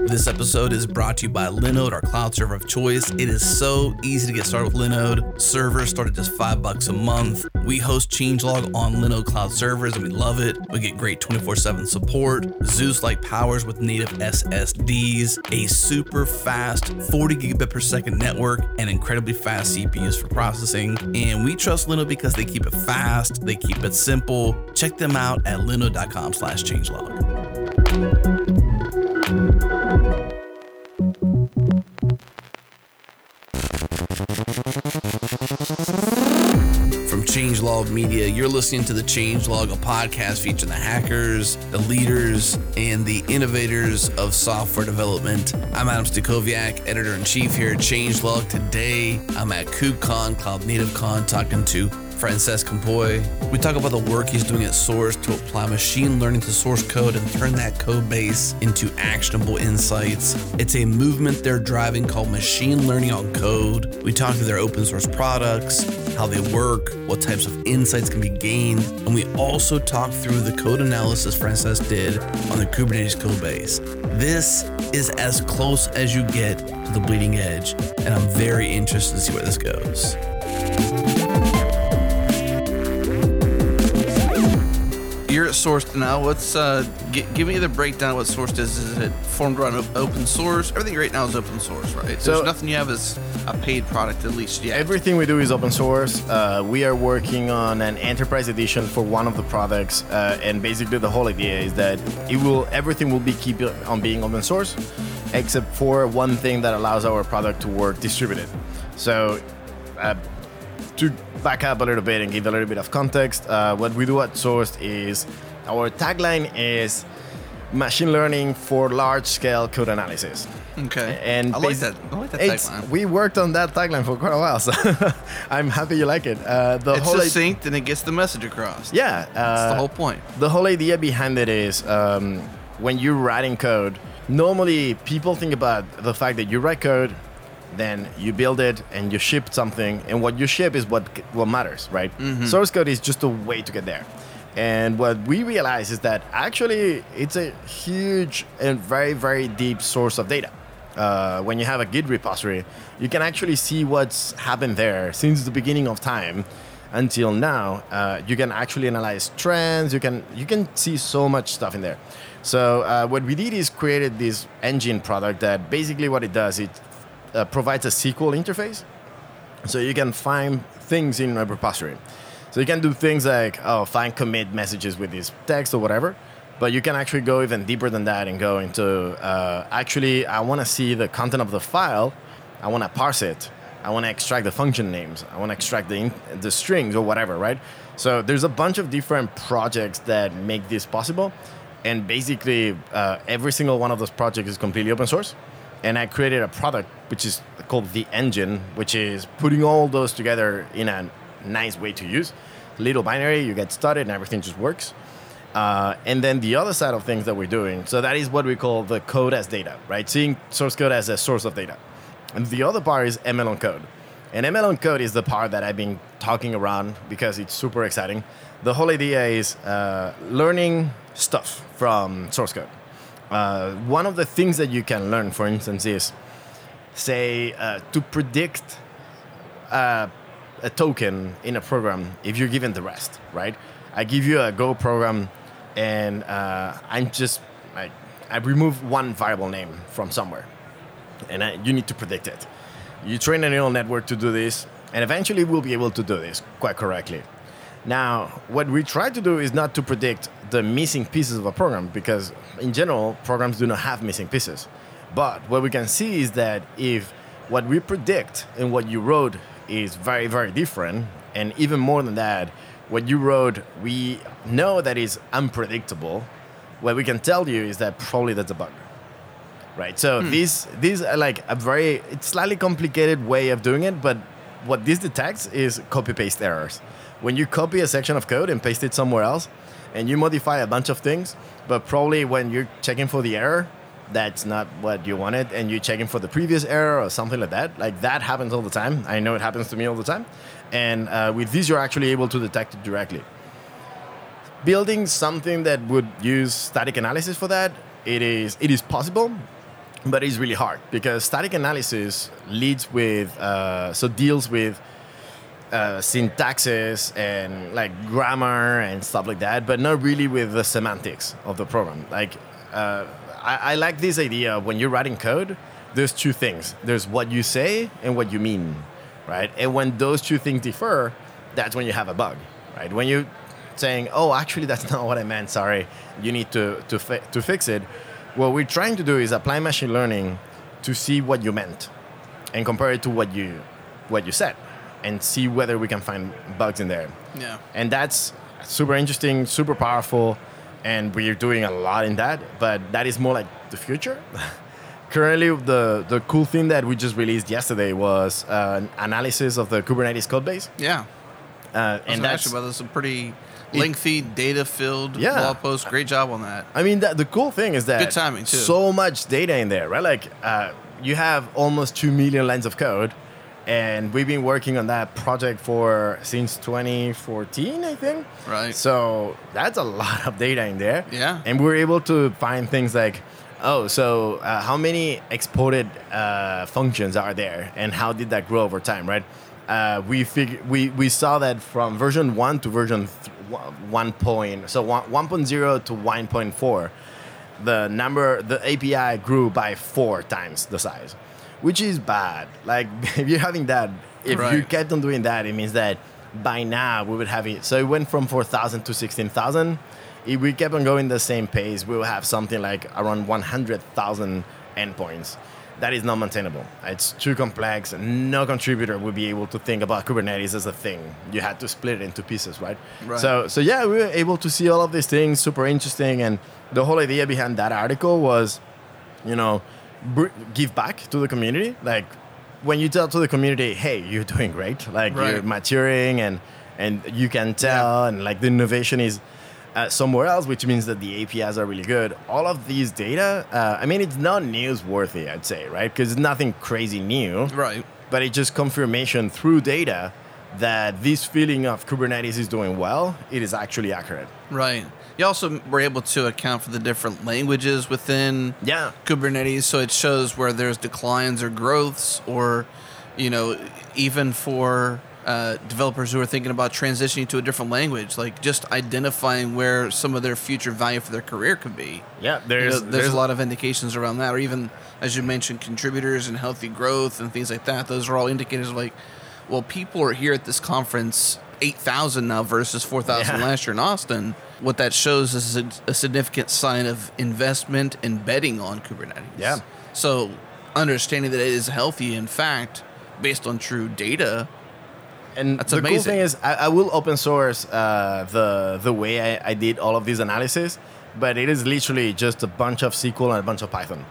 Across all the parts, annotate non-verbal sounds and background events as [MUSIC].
This episode is brought to you by Linode, our cloud server of choice. It is so easy to get started with Linode. Servers start at just five bucks a month. We host Changelog on Linode cloud servers and we love it. We get great 24 7 support, Zeus like powers with native SSDs, a super fast 40 gigabit per second network, and incredibly fast CPUs for processing. And we trust Linode because they keep it fast, they keep it simple. Check them out at linode.com slash changelog. From Changelog Media, you're listening to the Changelog, a podcast featuring the hackers, the leaders, and the innovators of software development. I'm Adam Stacoviak, editor in chief here at Changelog. Today, I'm at KubeCon, Cloud Native Con, talking to Francesc Campoy. We talk about the work he's doing at Source to apply machine learning to source code and turn that code base into actionable insights. It's a movement they're driving called machine learning on code. We talk through their open source products, how they work, what types of insights can be gained, and we also talk through the code analysis Francesc did on the Kubernetes code base. This is as close as you get to the bleeding edge, and I'm very interested to see where this goes. You're at Source now. What's uh, g- give me the breakdown of what Source does? Is it formed around open source? Everything right now is open source, right? So- There's nothing you have is a paid product, at least yet. Everything we do is open source. Uh, we are working on an enterprise edition for one of the products, uh, and basically the whole idea is that it will everything will be keep on being open source, except for one thing that allows our product to work distributed. So. Uh, to back up a little bit and give a little bit of context, uh, what we do at Sourced is our tagline is machine learning for large scale code analysis. okay. And I like that. I like that tagline. We worked on that tagline for quite a while, so [LAUGHS] I'm happy you like it. Uh, the It's whole i- succinct and it gets the message across. yeah, That's uh, the whole point. the whole idea behind it is um, when you're writing code, normally people think about the fact that you write code, then you build it and you ship something, and what you ship is what what matters, right? Source code is just a way to get there. And what we realize is that actually it's a huge and very very deep source of data. Uh, when you have a Git repository, you can actually see what's happened there since the beginning of time until now, uh, you can actually analyze trends. You can you can see so much stuff in there. So uh, what we did is created this engine product that basically what it does it uh, provides a SQL interface, so you can find things in a repository. So you can do things like oh find commit messages with this text or whatever. But you can actually go even deeper than that and go into uh, actually I want to see the content of the file. I want to parse it. I want to extract the function names. I want to extract the, in- the strings or whatever, right? So there's a bunch of different projects that make this possible. And basically, uh, every single one of those projects is completely open source. And I created a product which is called the engine, which is putting all those together in a nice way to use. Little binary, you get started and everything just works. Uh, and then the other side of things that we're doing, so that is what we call the code as data, right? Seeing source code as a source of data. And the other part is ML on code. And ML on code is the part that I've been talking around because it's super exciting. The whole idea is uh, learning stuff from source code. Uh, one of the things that you can learn, for instance, is say uh, to predict uh, a token in a program if you're given the rest, right? I give you a Go program, and uh, I'm just like I remove one variable name from somewhere, and I, you need to predict it. You train a neural network to do this, and eventually we'll be able to do this quite correctly. Now, what we try to do is not to predict the missing pieces of a program because, in general, programs do not have missing pieces. But what we can see is that if what we predict and what you wrote is very, very different, and even more than that, what you wrote, we know that is unpredictable. What we can tell you is that probably that's a bug right? So hmm. these these are like a very it's slightly complicated way of doing it, but what this detects is copy paste errors. When you copy a section of code and paste it somewhere else, and you modify a bunch of things, but probably when you're checking for the error, that's not what you wanted, and you're checking for the previous error or something like that. Like that happens all the time. I know it happens to me all the time. And uh, with this, you're actually able to detect it directly. Building something that would use static analysis for that, it is it is possible, but it's really hard because static analysis leads with uh, so deals with uh, syntaxes and like grammar and stuff like that, but not really with the semantics of the program. Like, uh, I, I like this idea when you're writing code, there's two things there's what you say and what you mean, right? And when those two things differ, that's when you have a bug, right? When you're saying, oh, actually, that's [LAUGHS] not what I meant, sorry, you need to, to, fi- to fix it. What we're trying to do is apply machine learning to see what you meant and compare it to what you, what you said and see whether we can find bugs in there. Yeah. And that's super interesting, super powerful, and we're doing a lot in that, but that is more like the future. [LAUGHS] Currently, the, the cool thing that we just released yesterday was uh, an analysis of the Kubernetes code base. Yeah. Uh, And and that's, actually, well, that's a pretty lengthy, data-filled Yeah. blog post. Great job on that. I mean, that, the cool thing is that Good timing, too. so much data in there, right? Like, uh, you have almost 2 million lines of code, and we've been working on that project for since 2014, I think. Right. So that's a lot of data in there. Yeah. And we're able to find things like, oh, so uh, how many exported uh, functions are there, and how did that grow over time, right? Uh, we fig- we we saw that from version one to version th- one point, so one, 1.0 to 1.4, the number the API grew by four times the size, which is bad. Like [LAUGHS] if you're having that, if you kept on doing that, it means that by now we would have it. So it went from 4,000 to 16,000. If we kept on going the same pace, we will have something like around 100,000 endpoints. That is not maintainable. It's too complex. No contributor would be able to think about Kubernetes as a thing. You had to split it into pieces, right? Right. So, so yeah, we were able to see all of these things, super interesting. And the whole idea behind that article was, you know, give back to the community. Like when you tell to the community, hey, you're doing great, like Right. you're maturing and and you can tell, and like the innovation is uh, somewhere else, which means that the APIs are really good. All of these data, uh, I mean, it's not newsworthy, I'd say, right? Because it's nothing crazy new Right. but it's just confirmation through data that this feeling of Kubernetes is doing well, it is actually accurate. Right. You also were able to account for the different languages within Yeah. Kubernetes, so it shows where there's declines or growths, or you know, even for uh, developers who are thinking about transitioning to a different language, like just identifying where some of their future value for their career could be. Yeah, You there's there's, a lot of indications around that, or even as you mentioned, contributors and healthy growth and things like that. Those are all indicators of like, well, people are here at this conference eight thousand now versus four thousand Yeah. last year in Austin. What that shows is a, a significant sign of investment and betting on Kubernetes. Yeah. So understanding that it is healthy, in fact, based on true data. and That's the cool thing is, I, I will open source uh, the the way I, I did all of these analysis, but it is literally just a bunch of SQL and a bunch of Python,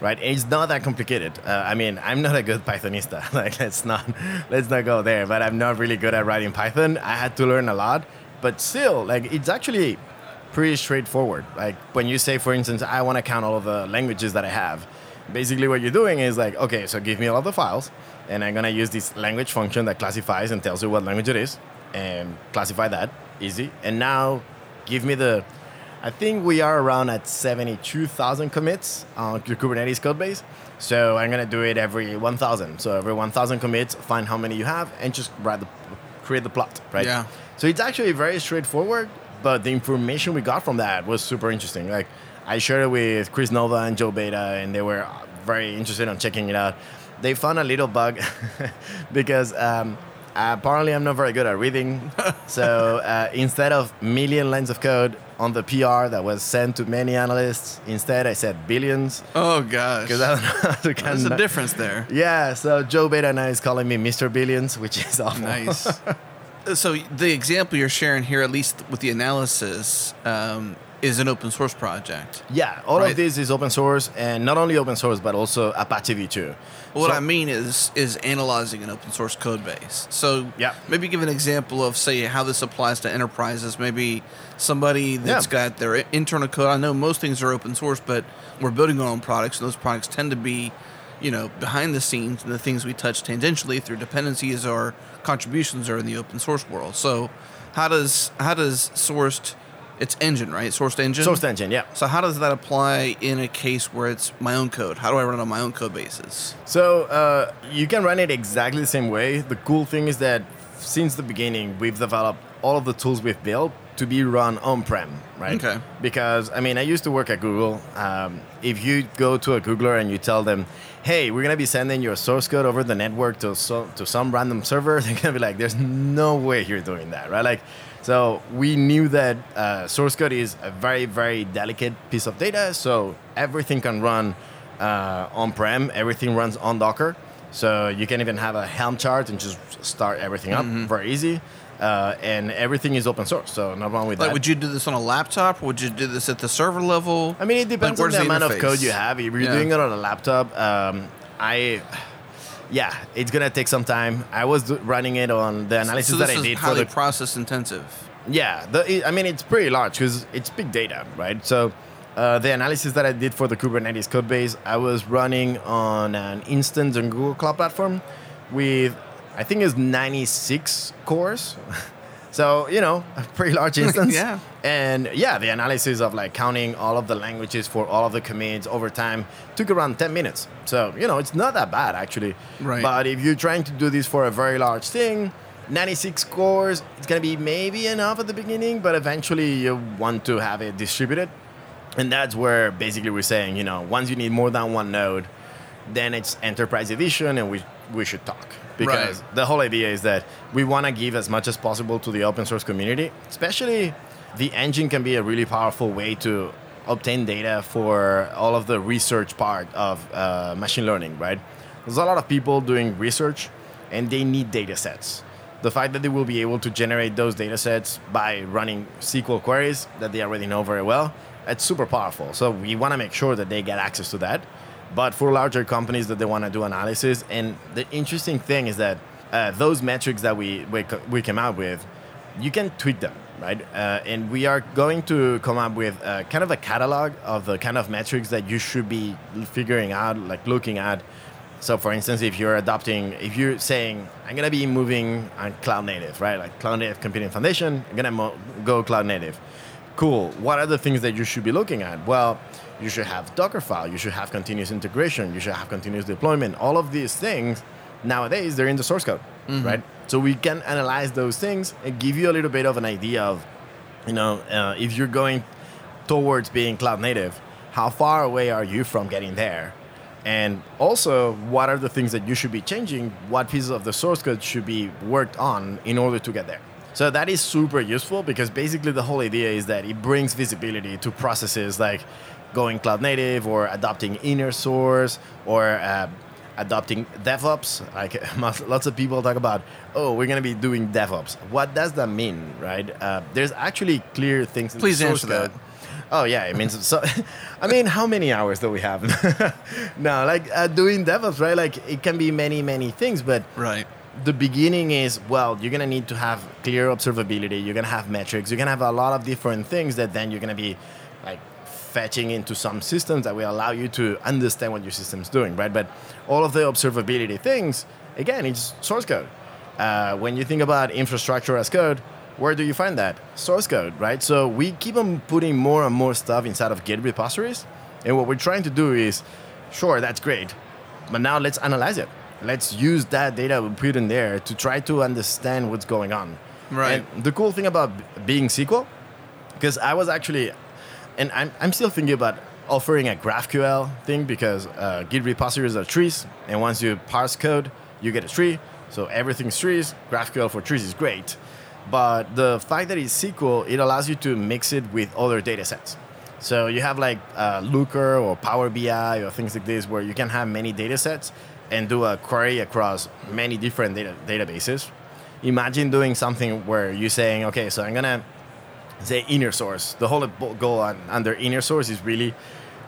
right? It's not that complicated. Uh, I mean, I'm not a good Pythonista. [LAUGHS] like, let's not let's not go there. But I'm not really good at writing Python. I had to learn a lot, but still, like, it's actually pretty straightforward. Like when you say, for instance, I want to count all of the languages that I have. Basically, what you're doing is like, okay, so give me all of the files, and I'm gonna use this language function that classifies and tells you what language it is, and classify that easy. And now, give me the. I think we are around at 72,000 commits on the Kubernetes code base. So I'm gonna do it every 1,000. So every 1,000 commits, find how many you have, and just write the, create the plot, right? Yeah. So it's actually very straightforward, but the information we got from that was super interesting. Like I shared it with Kris Nova and Joe Beda, and they were very interested in checking it out. They found a little bug [LAUGHS] because um, apparently I'm not very good at reading. [LAUGHS] so uh, instead of million lines of code on the PR that was sent to many analysts, instead I said billions Oh gosh, because I don't know how there's a difference there. Yeah, so Joe Beda now is calling me Mr. Billions, which is awful. Nice. [LAUGHS] so the example you're sharing here, at least with the analysis, um, is an open source project. Yeah, all Right. of this is open source, and not only open source, but also Apache V2. What So- I mean is is analyzing an open source code base. So Yeah. maybe give an example of say how this applies to enterprises. Maybe somebody that's Yeah. got their internal code. I know most things are open source, but we're building our own products, and those products tend to be, you know, behind the scenes, and the things we touch tangentially through dependencies or contributions are in the open source world. So how does how does sourced it's engine right sourced engine Source engine, yeah. so how does that apply in a case where it's my own code? How do I run it on my own code basis? So uh, you can run it exactly the same way. The cool thing is that since the beginning, we've developed all of the tools we've built to be run on-prem, right? Okay. Because I mean, I used to work at Google. Um, if you go to a Googler and you tell them, "Hey, we're gonna be sending your source code over the network to so, to some random server," [LAUGHS] they're gonna be like, "There's no way you're doing that, right?" Like, so we knew that uh, source code is a very, very delicate piece of data. So everything can run uh, on-prem. Everything runs on Docker. So you can even have a Helm chart and just start everything up very easy. Uh, and everything is open source. So not wrong with Like, that. would you do this on a laptop? Would you do this at the server level? I mean, it depends on the, the amount of code you have. If you're Yeah. doing it on a laptop, um, I, yeah, it's gonna take some time. I was running it on the analysis so that I did for the process intensive. yeah, the, I mean, it's pretty large because it's big data, right? So, uh, the analysis that I did for the Kubernetes code base, I was running on an instance on Google Cloud Platform with, I think it's 96 cores. [LAUGHS] so, you know, a pretty large [LAUGHS] instance. Yeah. And yeah, the analysis of like counting all of the languages for all of the commits over time took around 10 minutes. So, you know, it's not that bad actually. Right. But if you're trying to do this for a very large thing, 96 cores, it's going to be maybe enough at the beginning, but eventually you want to have it distributed. And that's where basically we're saying, you know, once you need more than one node, then it's enterprise edition and we, we should talk. Because Right. the whole idea is that we want to give as much as possible to the open source community, especially the engine can be a really powerful way to obtain data for all of the research part of uh, machine learning, right? There's a lot of people doing research and they need data sets. The fact that they will be able to generate those data sets by running SQL queries that they already know very well, it's super powerful. So we want to make sure that they get access to that. But for larger companies that they want to do analysis, and the interesting thing is that uh, those metrics that we, we we came out with, you can tweak them, right? Uh, and we are going to come up with uh, kind of a catalog of the kind of metrics that you should be figuring out, like looking at. So, for instance, if you're adopting, if you're saying, I'm gonna be moving on cloud native, right? Like cloud native computing foundation, I'm gonna mo- go cloud native. Cool. What are the things that you should be looking at? Well, you should have Dockerfile, you should have continuous integration, you should have continuous deployment. All of these things nowadays they're in the source code, right? So we can analyze those things and give you a little bit of an idea of, you know, uh, if you're going towards being cloud native, how far away are you from getting there? And also, what are the things that you should be changing? What pieces of the source code should be worked on in order to get there? So that is super useful because basically the whole idea is that it brings visibility to processes like going cloud native or adopting inner source or uh, adopting DevOps. Like [LAUGHS] lots of people talk about, oh, we're gonna be doing DevOps. What does that mean, right? Uh, there's actually clear things. In Please answer that. Oh yeah, it means so. [LAUGHS] I mean, how many hours do we have? [LAUGHS] no, like uh, doing DevOps, right? Like it can be many, many things, but Right. the beginning is well, you're gonna need to have clear observability. You're gonna have metrics. You're gonna have a lot of different things that then you're gonna be like fetching into some systems that will allow you to understand what your system's doing, right? But all of the observability things, again, it's source code. Uh, when you think about infrastructure as code, where do you find that? Source code, right? So we keep on putting more and more stuff inside of Git repositories. And what we're trying to do is, sure, that's great, but now let's analyze it. Let's use that data we put in there to try to understand what's going on. Right. And the cool thing about being SQL, because I was actually, and I'm, I'm still thinking about offering a GraphQL thing because uh, Git repositories are trees, and once you parse code, you get a tree. So everything's trees. GraphQL for trees is great, but the fact that it's SQL, it allows you to mix it with other data sets. So you have like uh, Looker or Power BI or things like this where you can have many data sets and do a query across many different data databases. Imagine doing something where you're saying, okay, so I'm gonna say inner source. The whole goal on, under inner source is really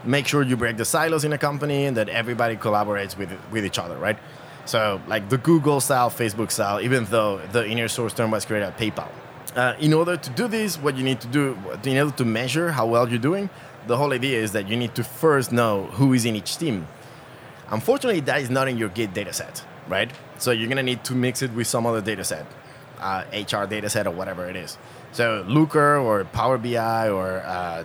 make sure you break the silos in a company and that everybody collaborates with with each other, right? So like the Google style, Facebook style, even though the inner source term was created at PayPal. Uh, in order to do this, what you need to do, in order to measure how well you're doing, the whole idea is that you need to first know who is in each team. Unfortunately, that is not in your Git dataset, right? So you're gonna need to mix it with some other dataset, uh, HR dataset or whatever it is. So Looker or Power BI or uh,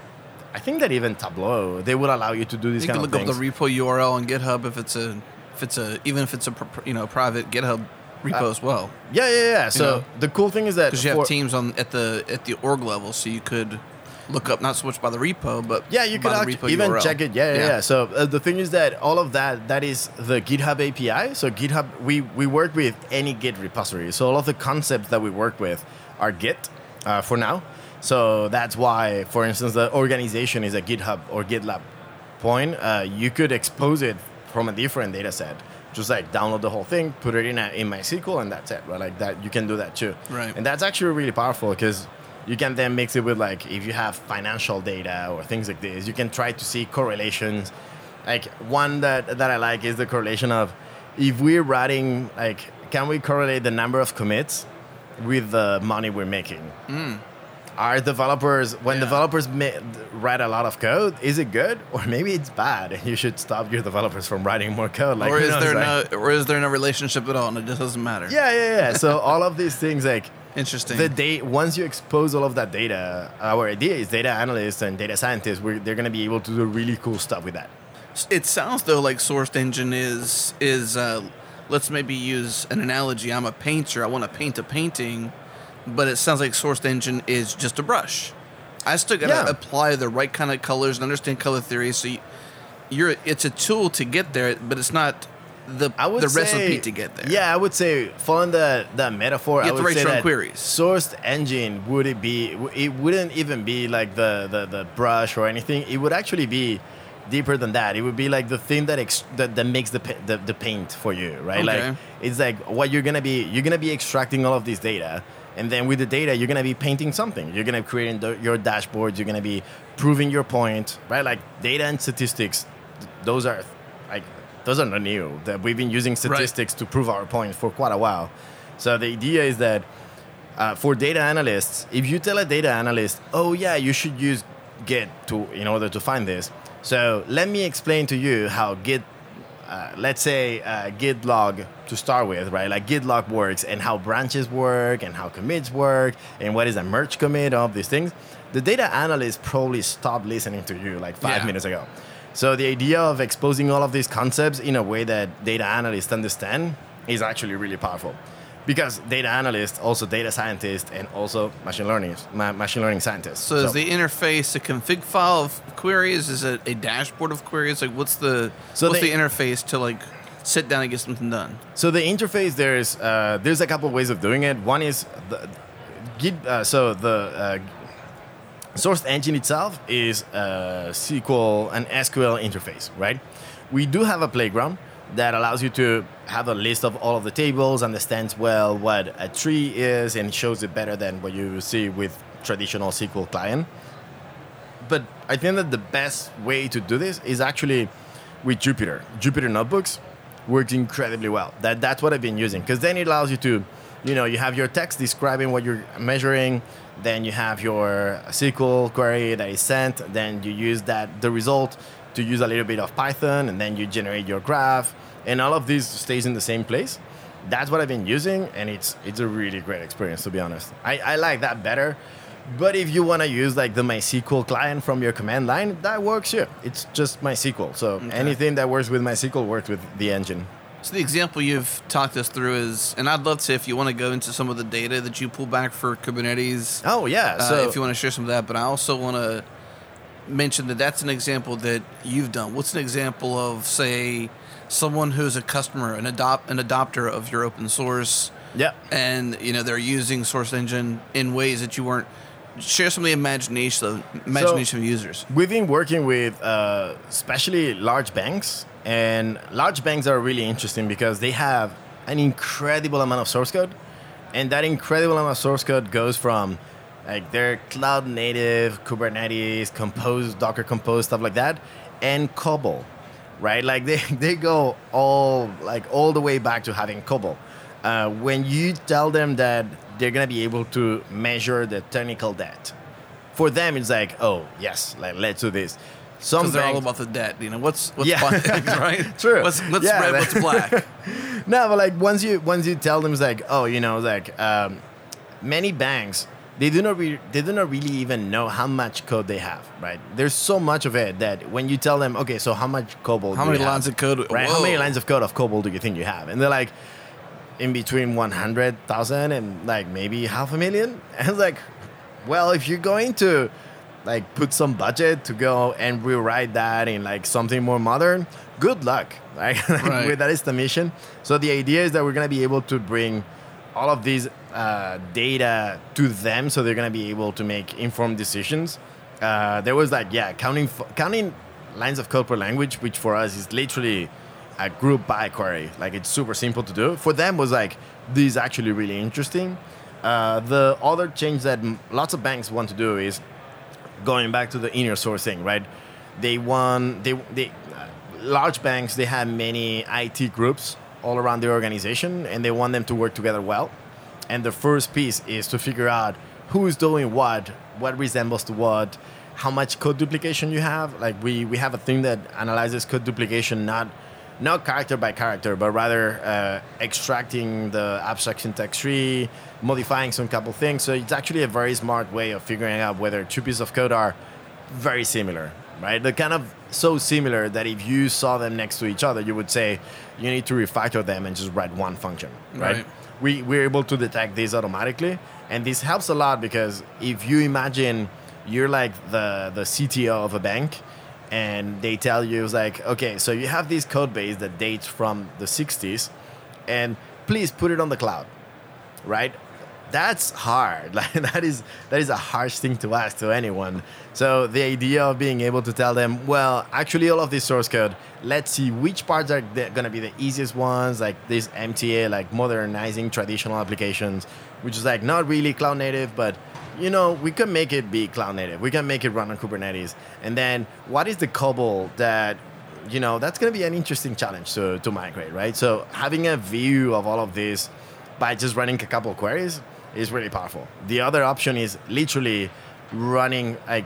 I think that even Tableau, they would allow you to do these things. You kind can of look things. up the repo URL on GitHub if it's a if it's a even if it's a you know private GitHub repo Uh, as well yeah, yeah, yeah. So know? the cool thing is that because you have teams on at the at the org level, so you could look up not so much by the repo, but Yeah, you could act- even URL. check it. Yeah, yeah, yeah. So uh, the thing is that all of that that is the GitHub API. So GitHub, we we work with any Git repository. So all of the concepts that we work with are Git uh, for now. So that's why, for instance, the organization is a GitHub or GitLab point. Uh, you could expose it from a different data set. Just like download the whole thing, put it in a, in MySQL, and that's it. Right, like that. You can do that too. Right. And that's actually really powerful because you can then mix it with like if you have financial data or things like this, you can try to see correlations. Like one that that I like is the correlation of if we're writing like can we correlate the number of commits with the money we're making? Are developers when Yeah. developers ma- write a lot of code? Is it good [LAUGHS] or maybe it's bad and you should stop your developers from writing more code? Like, or is knows, there right? no or is there no relationship at all, and it just doesn't matter? Yeah, yeah, yeah. so [LAUGHS] all of these things like interesting. the day once you expose all of that data, our idea is data analysts and data scientists. We're, they're going to be able to do really cool stuff with that. It sounds though like Sourced Engine is is uh, let's maybe use an analogy. I'm a painter. I want to paint a painting, but it sounds like Sourced Engine is just a brush. I still got to Yeah. apply the right kind of colors and understand color theory. So you, you're it's a tool to get there, but it's not the I would the say, recipe to get there. Yeah, I would say following the that metaphor, You I would say that queries. sourced engine would it be? It wouldn't even be like the, the the brush or anything. It would actually be deeper than that. It would be like the thing that ex- that, that makes the, the the paint for you, right? Okay. Like it's like what you're gonna be. You're gonna be extracting all of this data. And then with the data, you're gonna be painting something. You're gonna be creating the, your dashboards. You're gonna be proving your point, right? Like data and statistics, th- those are like those are not new. That we've been using statistics to prove our point for quite a while. So the idea is that uh, for data analysts, if you tell a data analyst, "Oh yeah, you should use Git to in order to find this," so let me explain to you how Git, uh, let's say uh, Git log to start with, right? Like Git log works and how branches work and how commits work and what is a merge commit, all of these things. The data analyst probably stopped listening to you like five Yeah. minutes ago. So the idea of exposing all of these concepts in a way that data analysts understand is actually really powerful. Because data analysts, also data scientists, and also machine learning, ma- machine learning scientists. So, is the interface a config file of queries? Is it a dashboard of queries? Like what's the So what's they- the interface to like sit down and get something done? So the interface there's uh, there's a couple ways of doing it. One is the Git. Uh, so the uh, source engine itself is a SQL and SQL interface, right? We do have a playground that allows you to have a list of all of the tables, understands well what a tree is, and shows it better than what you see with traditional SQL client. But I think that the best way to do this is actually with Jupyter. Jupyter Notebooks works incredibly well. That that's what I've been using because then it allows you to, you know, you have your text describing what you're measuring. Then you have your SQL query that is sent. Then you use that the result to use a little bit of Python, and then you generate your graph, and all of this stays in the same place. That's what I've been using, and it's it's a really great experience to be honest. I, I like that better. But if you want to use like the MySQL client from your command line, that works too. It's just MySQL. So anything that works with MySQL works with the engine. So the example you've talked us through is, and I'd love to if you want to go into some of the data that you pull back for Kubernetes. Oh yeah. uh, So if you want to share some of that, but I also want to mention that that's an example that you've done. What's an example of, say, someone who's a customer, an adopt, an adopter of your open source, yeah. and you know they're using Source Engine in ways that you weren't. Share some of the imagination of imagination of users. We've been working with uh, especially large banks, and large banks are really interesting because they have an incredible amount of source code, and that incredible amount of source code goes from Like they're cloud native, Kubernetes, Compose, Docker Compose, stuff like that, and COBOL, right? Like [LAUGHS] they, they go all like all the way back to having COBOL. Uh, when you tell them that they're gonna be able to measure the technical debt, for them it's like, oh yes, like let's do this. Some they're all about the debt. You know, what's what's Yeah. black, [LAUGHS] right? [LAUGHS] True. What's, what's Yeah, red? What's black? No, but like once you once you tell them it's like oh you know like um, many banks they do not re- they do not really even know how much code they have right. There's so much of it that when you tell them okay so how much COBOL How many you have? lines of code? right? How many lines of code of COBOL do you think you have? And they're like in between 100,000 and like maybe half a million. [LAUGHS] And it's like well if you're going to like put some budget to go and rewrite that in like something more modern good luck [LAUGHS] right, that is the mission so the idea is that we're going to be able to bring all of these uh, data to them so they're going to be able to make informed decisions uh, there was like yeah counting counting lines of code per language which for us is literally a group by query like it's super simple to do for them was like this is actually really interesting uh, the other change that lots of banks want to do is going back to the inner source thing, right? They want they they uh, large banks. They have many IT groups all around their organization, and they want them to work together well. And the first piece is to figure out who is doing what, what resembles to what, how much code duplication you have. Like we we have a thing that analyzes code duplication not not character by character, but rather uh, extracting the abstract syntax tree, modifying some couple things. So it's actually a very smart way of figuring out whether two pieces of code are very similar, right? They're kind of so similar that if you saw them next to each other, you would say you need to refactor them and just write one function, right? Right. We, we're able to detect this automatically. And this helps a lot because if you imagine you're like the, the CTO of a bank and they tell you it's like okay so you have this code base that dates from the 60s and please put it on the cloud right that's hard [LAUGHS] like that is that is a harsh thing to ask to anyone so the idea of being able to tell them well actually all of this source code let's see which parts are to be the easiest ones like this mta like modernizing traditional applications which is like not really cloud native but you know, we can make it be cloud native. We can make it run on Kubernetes. And then what is the COBOL that, you know, that's going to be an interesting challenge to, to migrate, right? So having a view of all of this by just running a couple of queries is really powerful. The other option is literally running like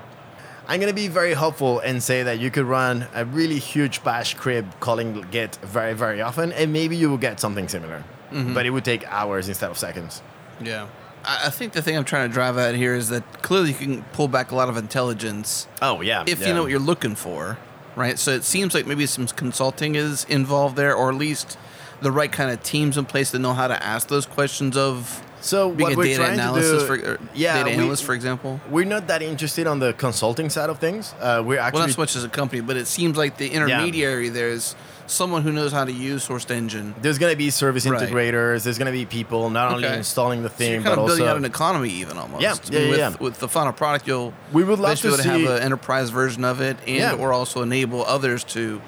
I'm gonna be very hopeful and say that you could run a really huge bash script calling Git very, very often, and maybe you will get something similar. Mm-hmm. But it would take hours instead of seconds. Yeah. I I think the thing I'm trying to drive at here is that clearly you can pull back a lot of intelligence Oh yeah. if yeah. you know what you're looking for, right? So it seems like maybe some consulting is involved there, or at least the right kind of teams in place that know how to ask those questions of So being what a we're data trying analysis to do, for yeah, data we- analyst, for example. We're not that interested on the consulting side of things. Uh, we're actually Well, not so much as a company, but it seems like the intermediary there is someone who knows how to use Sourced Engine. there's gonna be service Right. integrators. There's gonna be people not only installing the So thing, kind but of building also out an economy, even almost. Yeah, I yeah, with, yeah. with the final product, you'll We would love to see- have an enterprise version of it, and Yeah. or also enable others to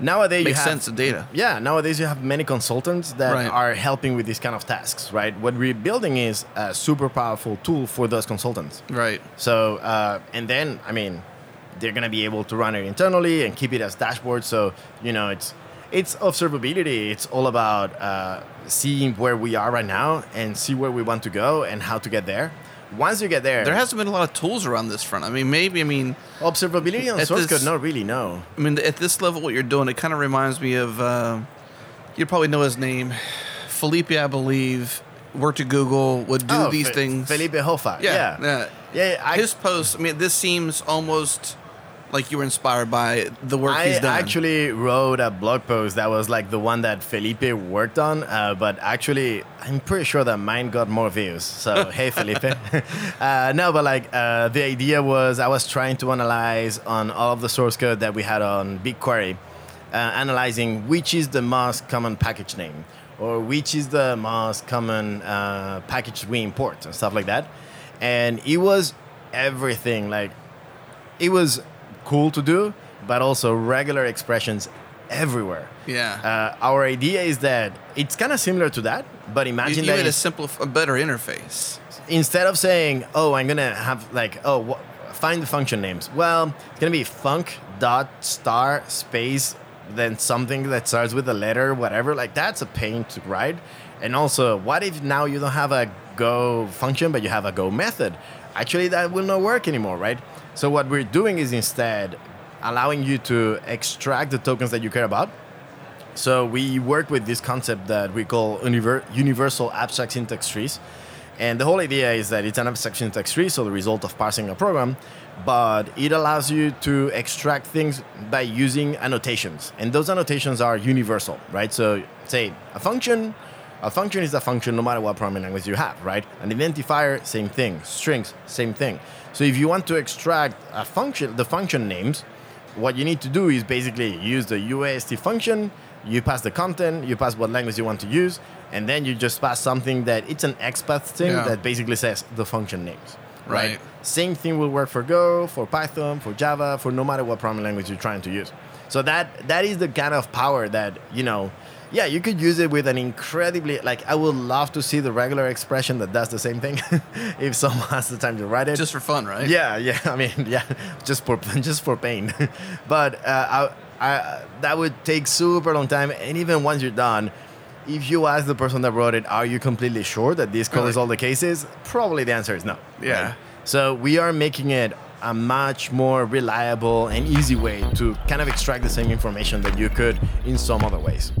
nowadays you have, sense of data. Yeah, nowadays you have many consultants that Right. are helping with these kind of tasks, right? What we're building is a super powerful tool for those consultants. Right. So, uh, and then, I mean, they're gonna be able to run it internally and keep it as dashboard. So, you know, it's it's observability. It's all about uh, seeing where we are right now and see where we want to go and how to get there. Once you get there, There hasn't been a lot of tools around this front. I mean, maybe. I mean, observability on source this- code. Not really. No. I mean, at this level, what you're doing, it kind of reminds me of. Uh, you probably know his name, Felipe, I believe. Worked at Google, would do Oh, these Fe- things. Felipe Hoffa. Yeah, Yeah. yeah. Yeah, I- His post. I mean, this seems almost like you were inspired by the work I he's done. I actually wrote a blog post that was like the one that Felipe worked on, uh, but actually, I'm pretty sure that mine got more views. So, [LAUGHS] hey, Felipe. [LAUGHS] uh, no, but like uh, the idea was I was trying to analyze on all of the source code that we had on BigQuery, uh, analyzing which is the most common package name or which is the most common uh, package we import and stuff like that. And it was everything like it was cool to do, but also regular expressions everywhere. Yeah. Uh, our idea is that it's kind of similar to that, but imagine you that made a simple, a better interface. instead of saying, "Oh, I'm gonna have like, oh, wh- find the function names," well, it's gonna be func dot star space then something that starts with a letter, whatever. Like that's a pain to write. And also, what if now you don't have a go function, but you have a go method? Actually, that will not work anymore, right? So what we're doing is instead allowing you to extract the tokens that you care about. So we work with this concept that we call univer- universal abstract syntax trees. And the whole idea is that it's an abstract syntax tree, so the result of parsing a program, but it allows you to extract things by using annotations. And those annotations are universal, right? So say a function, a function is a function no matter what programming language you have, right? An identifier, same thing. Strings, same thing. So if you want to extract a function, the function names, what you need to do is basically use the UAST function, you pass the content, you pass what language you want to use, and then you just pass something that it's an XPath thing Yeah. that basically says the function names. Right. Right. Same thing will work for Go, for Python, for Java, for no matter what programming language you're trying to use. So that that is the kind of power that, you know, yeah, you could use it with an incredibly like I would love to see the regular expression that does the same thing [LAUGHS] if someone has the time to write it. Just for fun, right? Yeah, yeah. [LAUGHS] I mean, yeah, just for [LAUGHS] just for pain. but uh, I, I, that would take super long time, and even once you're done, if you ask the person that wrote it, are you completely sure that this covers all the cases? Probably the answer is no. Yeah. So we are making it a much more reliable and easy way to kind of extract the same information that you could in some other ways.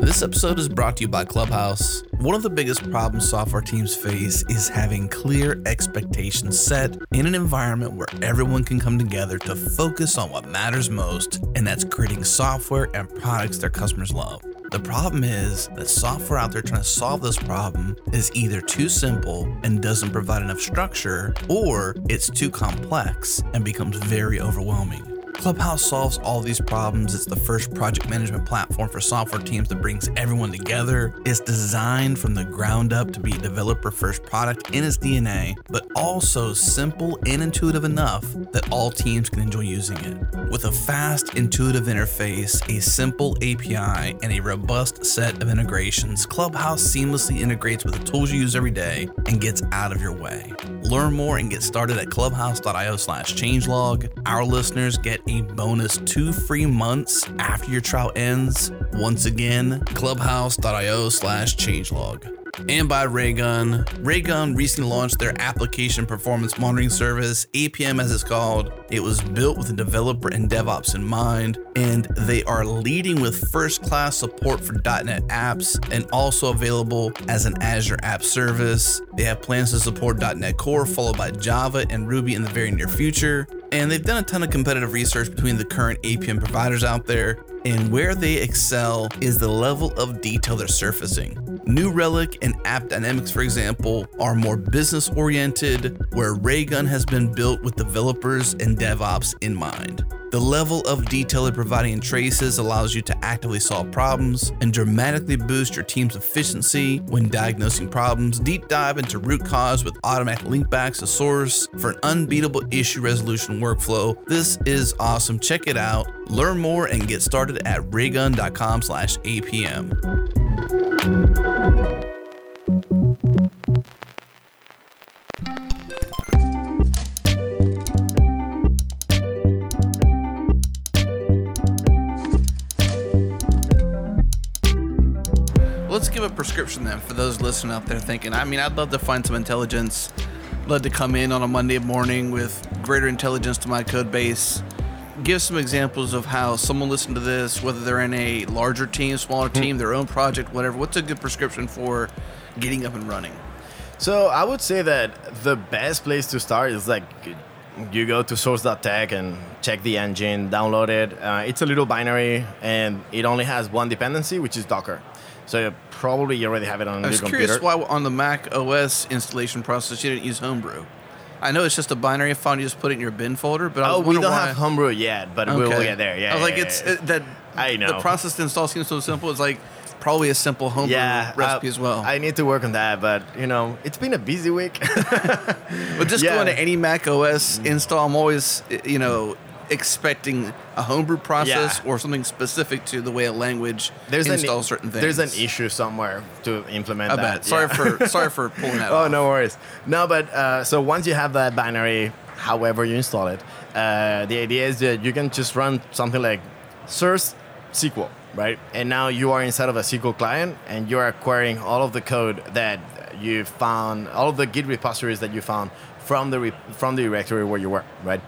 This episode is brought to you by Clubhouse. One of the biggest problems software teams face is having clear expectations set in an environment where everyone can come together to focus on what matters most, and that's creating software and products their customers love. The problem is that software out there trying to solve this problem is either too simple and doesn't provide enough structure, or it's too complex and becomes very overwhelming. Clubhouse solves all these problems. It's the first project management platform for software teams that brings everyone together. It's designed from the ground up to be developer first product in its DNA, but also simple and intuitive enough that all teams can enjoy using it. With a fast, intuitive interface, a simple API, and a robust set of integrations, Clubhouse seamlessly integrates with the tools you use every day and gets out of your way. Learn more and get started at clubhouse.io slash changelog. Our listeners get a bonus two free months after your trial ends. Once again, clubhouse.io slash changelog. And by Raygun. Raygun recently launched their application performance monitoring service, APM as it's called. It was built with the developer and DevOps in mind, and they are leading with first class support for .NET apps and also available as an Azure App Service. They have plans to support .NET Core, followed by Java and Ruby in the very near future. And they've done a ton of competitive research between the current APM providers out there, and where they excel is the level of detail they're surfacing. New Relic and App Dynamics, for example, are more business oriented, where Raygun has been built with developers and DevOps in mind. The level of detail they're providing in traces allows you to actively solve problems and dramatically boost your team's efficiency when diagnosing problems. Deep dive into root cause with automatic linkbacks to source for an unbeatable issue resolution workflow. This is awesome. Check it out. Learn more and get started at raygun.com give a prescription then for those listening out there thinking, I mean, I'd love to find some intelligence. Love to come in on a Monday morning with greater intelligence to my code base. Give some examples of how someone listened to this, whether they're in a larger team, smaller team, their own project, whatever. What's a good prescription for getting up and running? So I would say that the best place to start is like you go to source.tech and check the engine, download it. Uh, it's a little binary and it only has one dependency, which is Docker. So probably you already have it on I was your curious computer. why on the Mac OS installation process you didn't use Homebrew. I know it's just a binary file, you just put it in your bin folder, but I Oh, we don't why. have Homebrew yet, but we'll, Okay. get there. Yeah, I was like, yeah, it's yeah. it, that. I know. the process to install seems so simple. It's like Probably a simple homebrew yeah, recipe as well. I need to work on that, but you know, it's been a busy week. but just [LAUGHS] yeah. going to any Mac OS install, I'm always, you know, expecting a homebrew process Yeah. or something specific to the way a language there's installs an, certain things. There's an issue somewhere to implement I that. bet. Sorry yeah. for [LAUGHS] sorry for pulling that. Oh off. no worries. No, but uh, so once you have that binary, however you install it, uh, the idea is that you can just run something like source SQL, right? And now you are inside of a SQL client, and you are querying all of the code that you found, all of the Git repositories that you found from the re- from the directory where you were, right?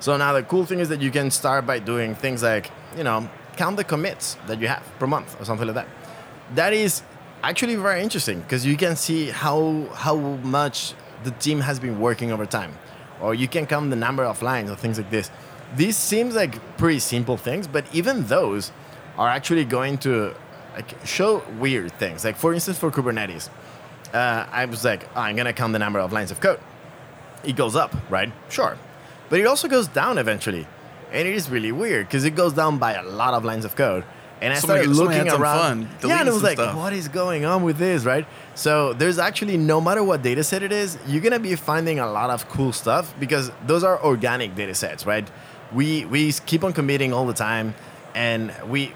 So now the cool thing is that you can start by doing things like, you know, count the commits that you have per month or something like that. That is actually very interesting because you can see how how much the team has been working over time, or you can count the number of lines or things like this. This seems like pretty simple things, but even those are actually going to like show weird things. Like for instance, for Kubernetes, uh, I was like, oh, I'm gonna count the number of lines of code. It goes up, right? Sure, but it also goes down eventually, and it is really weird because it goes down by a lot of lines of code. And I Somebody- started looking around. fun yeah, and it was like, stuff. what is going on with this, right? So there's actually no matter what data set it is, you're gonna be finding a lot of cool stuff because those are organic data sets, right? We we keep on committing all the time, and we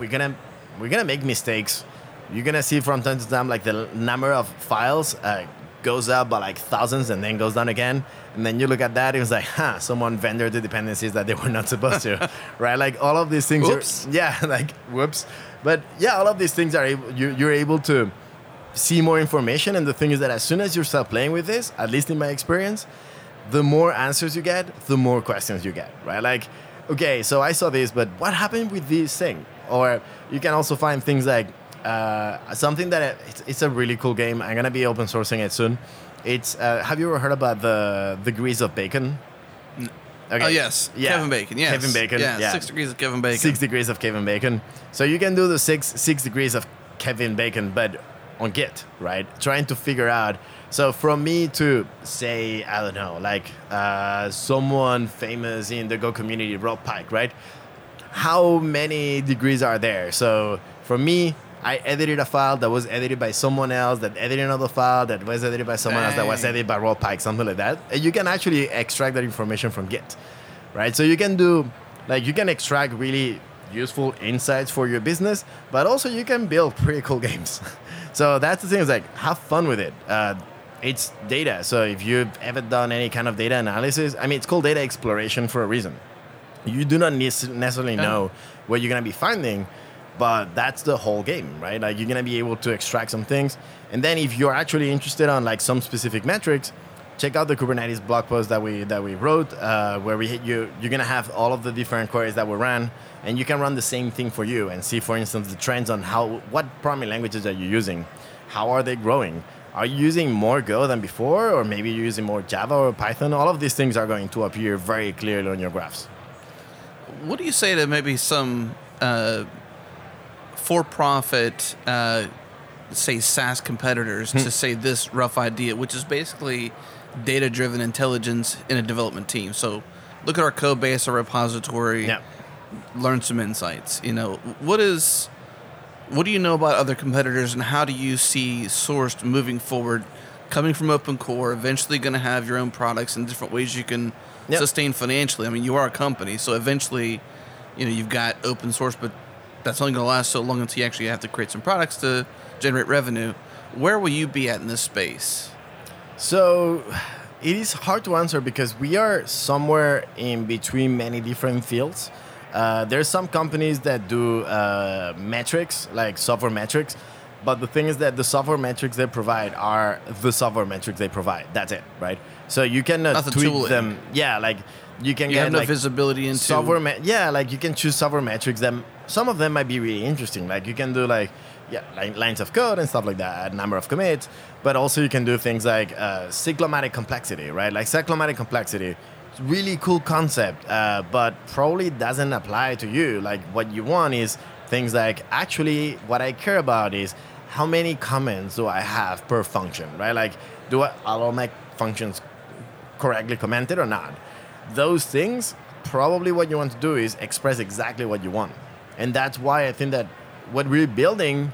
we're gonna we're gonna make mistakes. You're gonna see from time to time like the number of files uh, goes up by like thousands and then goes down again. And then you look at that, it was like, [LAUGHS] huh, someone vendored the dependencies that they were not supposed to, [LAUGHS] right? Like all of these things. are- Whoops. [LAUGHS] yeah, like whoops. But yeah, all of these things are able, you, you're able to see more information. And the thing is that as soon as you start playing with this, at least in my experience, the more answers you get, the more questions you get, right? Like, okay, so I saw this, but what happened with this thing? Or you can also find things like uh, something that it's, it's a really cool game. I'm gonna be open sourcing it soon. It's uh, have you ever heard about the degrees of bacon? Okay. Oh yes, Yeah. Kevin Bacon. Yes, Kevin Bacon. Yeah, yeah. six degrees of Kevin Bacon. Six degrees of Kevin Bacon. So you can do the six six degrees of Kevin Bacon, but on Git, right? Trying to figure out. So from me to say, I don't know, like uh, someone famous in the Go community, Rob Pike, right? How many degrees are there? So for me, I edited a file that was edited by someone else, that edited another file that was edited by someone else, that was edited by Rob Pike, something like that. And you can actually extract that information from Git right? So you can do, like, you can extract really useful insights for your business, but also you can build [LAUGHS] pretty cool games. [LAUGHS] so that's the thing is like, have fun with it. Uh, it's data. So if you've ever done any kind of data analysis, I mean, it's called data exploration for a reason. You do not necessarily know what you're gonna be finding, but that's the whole game, right? Like you're gonna be able to extract some things, and then if you're actually interested on like some specific metrics, check out the Kubernetes blog post that we that we wrote, uh, where we you. You're gonna have all of the different queries that we ran, and you can run the same thing for you and see, for instance, the trends on how what programming languages are you using, how are they growing. Are you using more Go than before, or maybe you're using more Java or Python? All of these things are going to appear very clearly on your graphs. What do you say to maybe some uh, for-profit, uh, say SaaS competitors, Hmm. to say this rough idea, which is basically data-driven intelligence in a development team? So, look at our code base, our repository, Yeah. learn some insights. You know, what is, what do you know about other competitors, and how do you see Sourced moving forward? Coming from Open Core, eventually going to have your own products and different ways you can Yep. sustain financially. I mean, you are a company, so eventually, you know, you've got open source, but that's only going to last so long until you actually have to create some products to generate revenue. Where will you be at in this space? So it is hard to answer because we are somewhere in between many different fields. Uh, there's some companies that do uh, metrics, like software metrics, but the thing is that the software metrics they provide are the software metrics they provide. That's it, right? So you cannot Not the tweak tooling. them. Yeah, like you can You get have no like, visibility into software me- yeah like you can choose software metrics that some of them might be really interesting like you can do like yeah like lines of code and stuff like that number of commits but also you can do things like uh, cyclomatic complexity right like cyclomatic complexity really cool concept uh, but probably doesn't apply to you like what you want is things like actually what i care about is how many comments do i have per function right like do I, all my functions correctly commented or not. Those things, probably what you want to do is express exactly what you want. And that's why I think that what we're building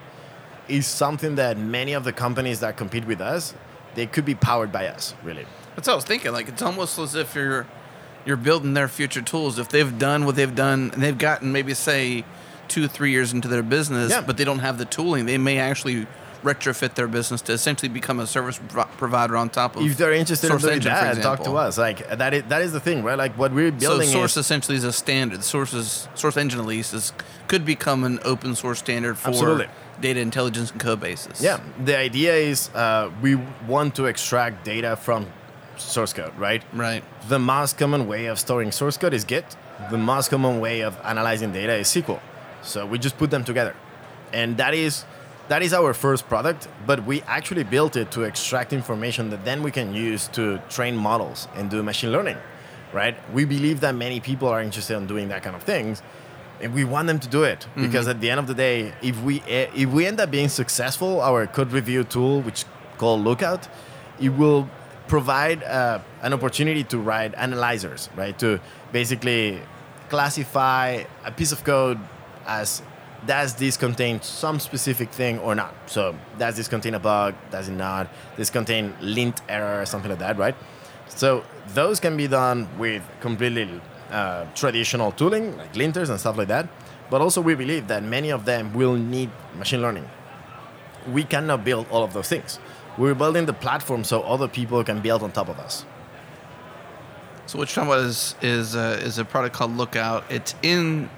is something that many of the companies that compete with us, they could be powered by us, really. That's what I was thinking. Like it's almost as if you're you're building their future tools. If they've done what they've done and they've gotten maybe say two, three years into their business, Yeah. but they don't have the tooling, they may actually retrofit their business to essentially become a service provider on top of. If they're interested in Source doing Engine, that, talk to us. Like that is that is the thing, right? Like what we're building. So Source is essentially is a standard. Sources Source Engine at least is could become an open source standard for Absolutely. data intelligence and code bases. Yeah, the idea is uh, we want to extract data from source code, right? Right. The most common way of storing source code is Git. The most common way of analyzing data is SQL. So we just put them together, and that is that is our first product. But we actually built it to extract information that then we can use to train models and do machine learning, right? We believe that many people are interested in doing that kind of things, and we want them to do it because at the end of the day, if we eh, if we end up being successful, our code review tool, which is called Lookout, it will provide uh, an opportunity to write analyzers, right? To basically classify a piece of code as does this contain some specific thing or not? So does this contain a bug? Does it not? Does this contain lint error or something like that, right? So those can be done with completely uh, traditional tooling like linters and stuff like that. But also we believe that many of them will need machine learning we cannot build all of those things. We're building the platform so other people can build on top of us. So what you're talking about is is is a product called Lookout. It's in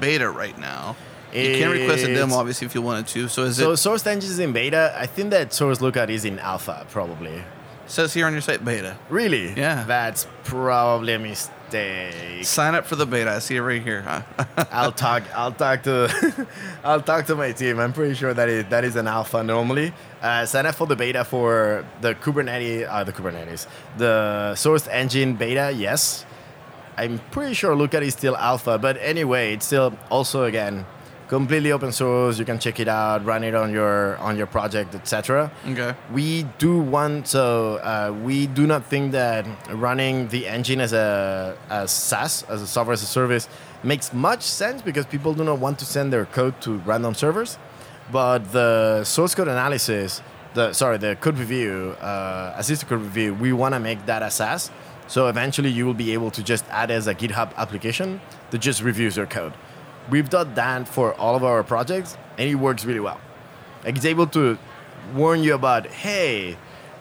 beta right now. You can request a demo, obviously, if you wanted to. So is So it Source Engine is in beta. I think that Source Lookout is in alpha, probably. says here on your site beta? Really? Yeah. That's probably a mistake. Sign up for the beta. I see it right here. Huh? [LAUGHS] I'll talk. I'll talk to. [LAUGHS] I'll talk to my team. I'm pretty sure that is that is an alpha normally. Uh, sign up for the beta for the Kubernetes. Uh, the Kubernetes. The Source Engine beta. Yes. I'm pretty sure Lookout is still alpha, but anyway, it's still also again completely open source. You can check it out, run it on your on your project, etc. okay. We do want so uh, we do not think that running the engine as a as SaaS as a software as a service makes much sense because people do not want to send their code to random servers. But the source code analysis, the sorry, the code review, uh, assisted code review, we want to make that a SaaS. So eventually you will be able to just add as a GitHub application that just reviews your code. We've done that for all of our projects, and it works really well. Like it's able to warn you about, hey,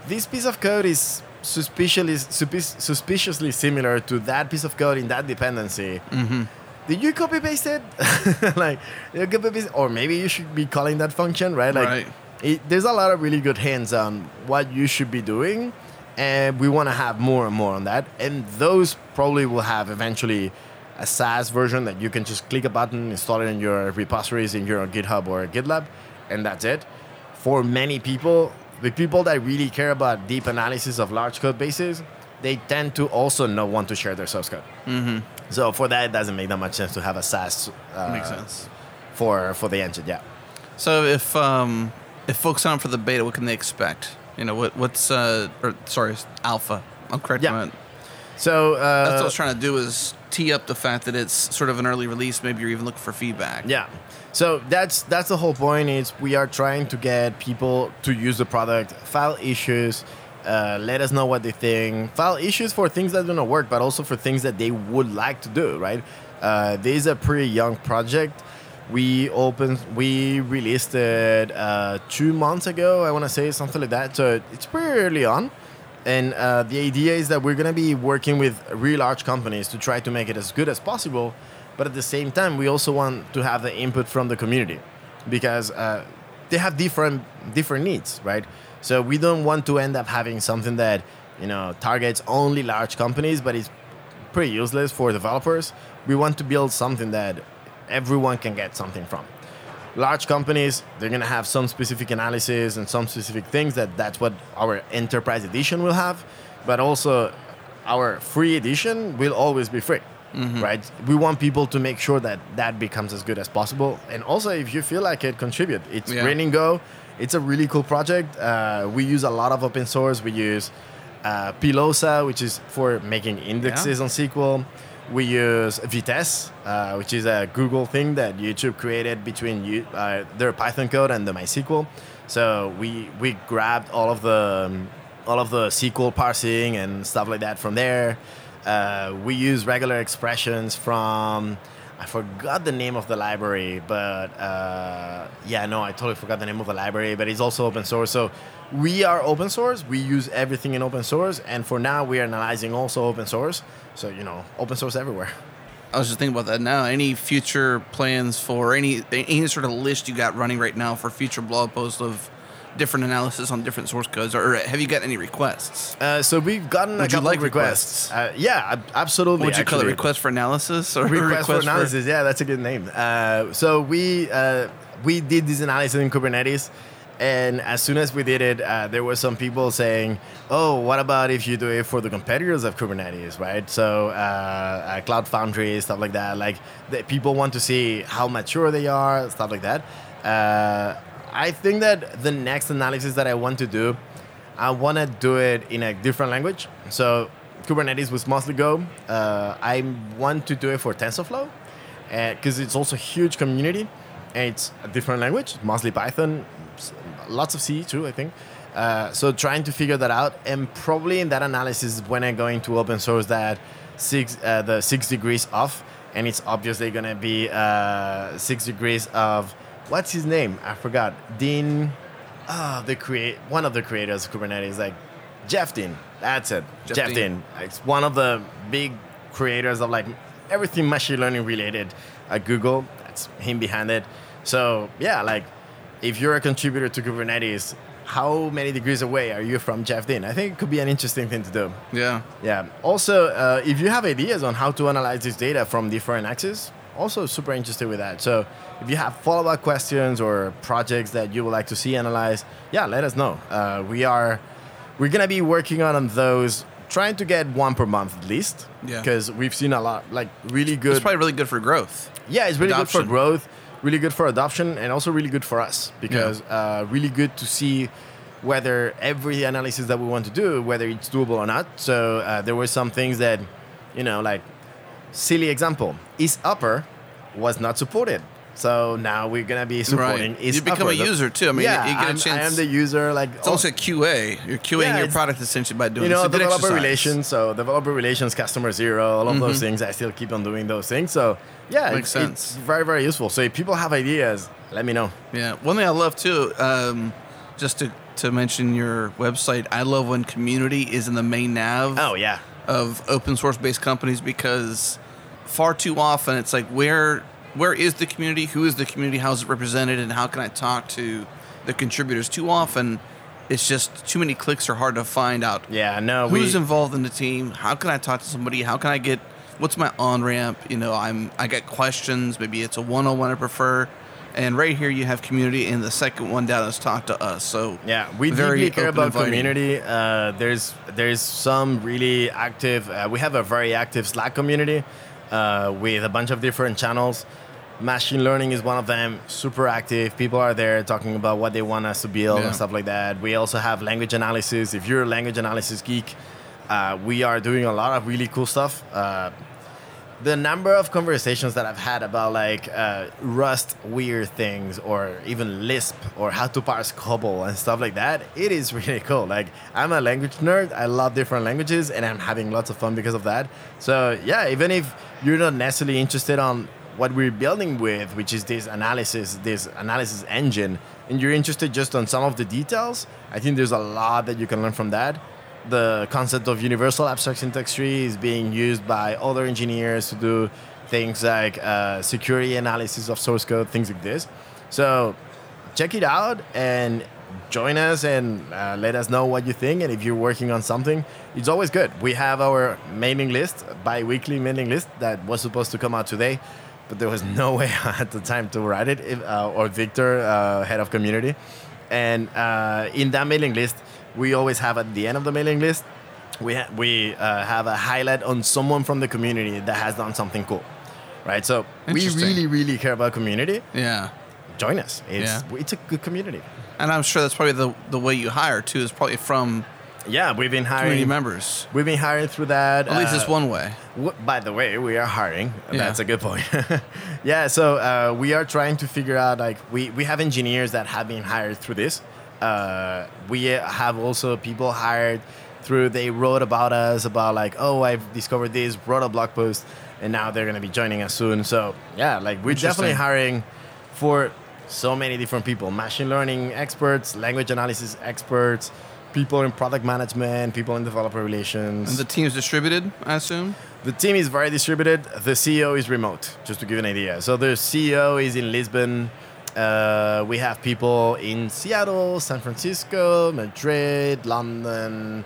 this piece of code is suspiciously suspiciously similar to that piece of code in that dependency. Mm-hmm. Did you copy paste it? [LAUGHS] like, you copy paste, or maybe you should be calling that function, right? Like, Right. It, there's a lot of really good hints on what you should be doing, and we want to have more and more on that. And those probably will have eventually a SaaS version that you can just click a button, install it in your repositories in your GitHub or GitLab, and that's it. For many people, the people that really care about deep analysis of large code bases, they tend to also not want to share their source code. Mm-hmm. So for that, it doesn't make that much sense to have a SaaS uh, Makes sense. for for the engine. Yeah. So if um if folks sign up for the beta, what can they expect? You know what what's uh or sorry alpha. I'm correct. Yeah. So uh, That's what I was trying to do is tee up the fact that it's sort of an early release. Maybe you're even looking for feedback. Yeah. So that's that's the whole point. Is we are trying to get people to use the product, file issues, uh, let us know what they think. File issues for things that do not work, but also for things that they would like to do. Right. Uh, this is a pretty young project. We opened, we released it uh, two months ago. I want to say something like that. So it's pretty early on. And uh, the idea is that we're going to be working with really large companies to try to make it as good as possible. But at the same time, we also want to have the input from the community because uh, they have different different needs, right? So we don't want to end up having something that you know targets only large companies, but it's pretty useless for developers. We want to build something that everyone can get something from large companies they're going to have some specific analysis and some specific things that that's what our enterprise edition will have. But also our free edition will always be free right? We want people to make sure that that becomes as good as possible. And also if you feel like it contribute. It's Yeah. Rain and go. It's a really cool project. Uh, we use a lot of open source. We use uh, pilosa which is for making indexes on sql We use Vitess, uh, which is a Google thing that YouTube created between you, uh, their Python code and the MySQL. So we we grabbed all of the um, all of the SQL parsing and stuff like that from there. Uh, we use regular expressions from I forgot the name of the library, but uh, yeah, no, I totally forgot the name of the library. But it's also open source, so we are open source. We use everything in open source, and for now, we are analyzing also open source. So you know, open source everywhere. I was just thinking about that now. Any future plans for any any sort of list you got running right now for future blog posts of different analysis on different source codes, or have you got any requests? Uh, so we've gotten Would a you couple like requests. requests? Uh, yeah, absolutely. Would you call it request for analysis or request, for analysis. yeah, that's a good name. Uh, so we uh, we did this analysis in Kubernetes, and as soon as we did it, uh, there were some people saying, "Oh, what about if you do it for the competitors of Kubernetes, right?" So uh, uh, Cloud Foundry stuff like that. Like the, people want to see how mature they are, stuff like that. Uh, I think that the next analysis that I want to do, I want to do it in a different language. So Kubernetes was mostly Go. Uh, I want to do it for TensorFlow because it's also a huge community and it's a different language, mostly Python, lots of C too, I think. Uh, so trying to figure that out, and probably in that analysis when I go into open source that six uh, the six degrees off, and it's obviously gonna be uh, six degrees of what's his name? I forgot. Dean, ah, the create one of the creators of Kubernetes, like Jeff Dean. That's it. Jeff Jeff, Dean. Dean. It's one of the big creators of like everything machine learning related at Google. That's him behind it. So yeah, like if you're a contributor to Kubernetes, how many degrees away are you from Jeff Dean? I think it could be an interesting thing to do. Yeah. Yeah. Also, uh, if you have ideas on how to analyze this data from different axes, also super interested with that. So if you have follow-up questions or projects that you would like to see analyzed, yeah, let us know. Uh, we are we're gonna be working on those, trying to get one per month at least. Yeah. Because we've seen a lot, like really good. It's probably really good for growth. Yeah, it's really good for growth, really good for adoption, and also really good for us because uh, really good to see whether every analysis that we want to do, whether it's doable or not. So uh, there were some things that, you know, like silly example, is upper was not supported. So now we're gonna be supporting Right. You become upper. a user, too. I mean, yeah, you get a I'm, I chance- am the user. Like It's almost like QA. You're QAing Yeah, your product essentially by doing you know, it's developer relations. So developer relations, customer zero, all of those things. I still keep on doing those things. So yeah, Makes it's, sense. very very useful. So if people have ideas, let me know. Yeah. One thing I love too, um, just to, to mention your website, I love when community is in the main nav Oh yeah, of open source based companies because far too often it's like where where is the community? Who is the community? How is it represented? And how can I talk to the contributors? Too often it's just too many clicks are hard to find out yeah. No, who's we, involved in the team how can i talk to somebody how can i get what's my on ramp you know i'm i got questions maybe it's a one-on-one i prefer and right here you have community and the second one down is talk to us so Yeah, we very deeply care about inviting. community. Uh, there's there's some really active. Uh, we have a very active Slack community uh, with a bunch of different channels. Machine learning is one of them. Super active. People are there talking about what they want us to build Yeah. and stuff like that. We also have language analysis. If you're a language analysis geek, uh, we are doing a lot of really cool stuff. Uh, the number of conversations that I've had about like uh, Rust weird things or even Lisp or how to parse COBOL and stuff like that, it is really cool. Like I'm a language nerd. I love different languages and I'm having lots of fun because of that. So yeah, even if you're not necessarily interested on what we're building with, which is this analysis, this analysis engine, and you're interested just on some of the details, I think there's a lot that you can learn from that the concept of universal abstract syntax tree is being used by other engineers to do things like uh, security analysis of source code, things like this. So check it out and join us and uh, let us know what you think. And if you're working on something, it's always good. We have our mailing list, bi-weekly mailing list that was supposed to come out today, but there was [LAUGHS] no way at the time to write it. If, uh, or Victor, uh, head of community, and uh, in that mailing list, we always have at the end of the mailing list, we ha- we uh, have a highlight on someone from the community that has done something cool, right? So we really, really care about community. yeah Join us. It's Yeah. it's a good community. and i'm sure that's probably the the way you hire too is probably from Yeah, we've been community hiring. members? We've been hiring through that. At least uh, it's one way. W- by the way, we are hiring. Yeah. That's a good point. [LAUGHS] yeah, so uh, we are trying to figure out like we, we have engineers that have been hired through this. Uh, we have also people hired through they wrote about us about like oh I've discovered this wrote a blog post and now they're gonna be joining us soon. So yeah, like we're definitely hiring for so many different people: machine learning experts, language analysis experts, people in product management, people in developer relations. And the team's distributed, I assume. The team is very distributed. The CEO is remote, just to give an idea. So the CEO is in Lisbon. Uh, we have people in Seattle, San Francisco, Madrid, London,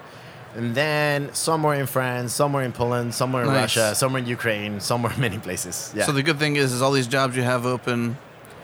and then somewhere in France, somewhere in Poland, somewhere in Nice. Russia, somewhere in Ukraine, somewhere [LAUGHS] many places. Yeah. So the good thing is, is all these jobs you have open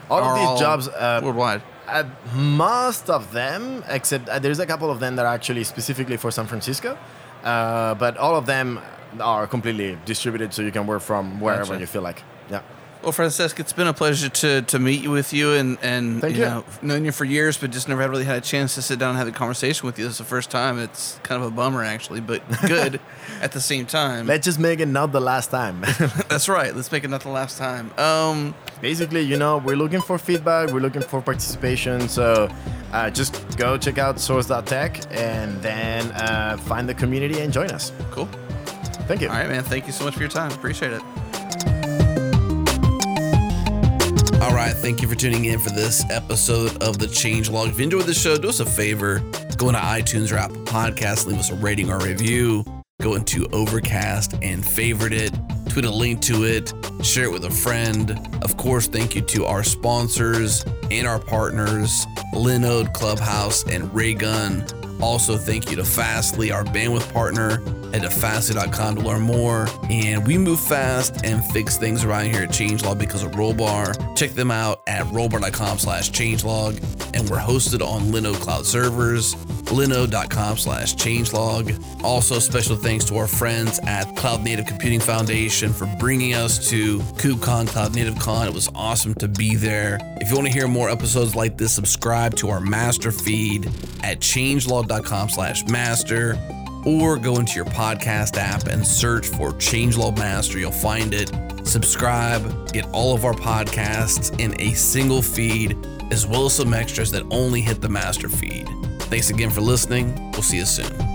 all of these all jobs, uh, worldwide. uh, most of them, except uh, there's a couple of them that are actually specifically for San Francisco, uh, but all of them are completely distributed, so you can work from wherever Gotcha. you feel like. Yeah. Well, Francesc, it's been a pleasure to to meet you with you and and Thank you, you. know known you for years, but just never really had a chance to sit down and have a conversation with you. This is the first time. It's kind of a bummer actually, but [LAUGHS] good at the same time. Let's just make it not the last time. [LAUGHS] That's right. Let's make it not the last time. Um, Basically, you know, we're looking for feedback, we're looking for participation. So uh, just go check out sourced.tech and then uh, find the community and join us. cool. Thank you. All right, man. Thank you so much for your time. Appreciate it. Right, thank you for tuning in for this episode of the Changelog. If you enjoyed the show, do us a favor. Go into iTunes or Apple Podcasts, leave us a rating or review. Go into Overcast and favorite it. Tweet a link to it. Share it with a friend. Of course, thank you to our sponsors and our partners, Linode, Clubhouse, and Raygun. Also, thank you to Fastly, our bandwidth partner. Head to fastly.com to learn more. And we move fast and fix things around here at Changelog because of Rollbar. Check them out at rollbar.com slash changelog. And we're hosted on Linode Cloud servers, linode.com slash changelog. Also, special thanks to our friends at Cloud Native Computing Foundation for bringing us to KubeCon, CloudNativeCon. It was awesome to be there. If you want to hear more episodes like this, subscribe to our master feed at changelog.com slash master or go into your podcast app and search for Changelog Master. You'll find it. Subscribe, get all of our podcasts in a single feed, as well as some extras that only hit the master feed. Thanks again for listening. We'll see you soon.